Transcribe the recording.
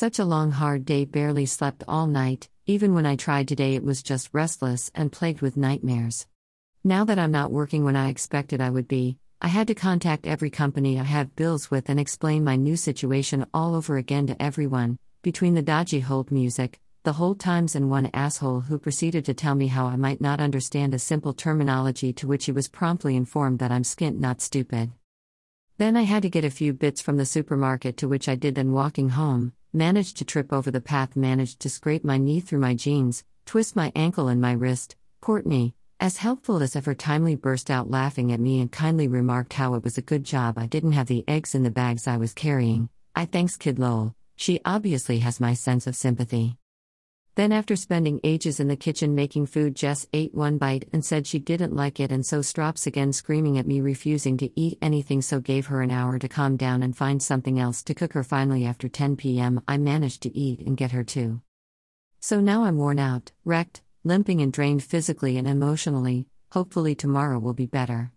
Such a long, hard day, barely slept all night. Even when I tried today, it was just restless and plagued with nightmares. Now that I'm not working when I expected I would be, I had to contact every company I have bills with and explain my new situation all over again to everyone, between the dodgy hold music, the hold times, and one asshole who proceeded to tell me how I might not understand a simple terminology to which he was promptly informed that I'm skint, not stupid. Then I had to get a few bits from the supermarket, to which I did, then walking home, managed to trip over the path, managed to scrape my knee through my jeans, twist my ankle and my wrist. Courtney, as helpful as ever, timely burst out laughing at me and kindly remarked how it was a good job I didn't have the eggs in the bags I was carrying. I thanks Kid Lowell, she obviously has my sense of sympathy. Then, after spending ages in the kitchen making food, Jess ate one bite and said she didn't like it, and so Strops again screaming at me, refusing to eat anything, so gave her an hour to calm down and find something else to cook her. Finally, after 10 p.m., I managed to eat and get her too. So now I'm worn out, wrecked, limping, and drained physically and emotionally. Hopefully, tomorrow will be better.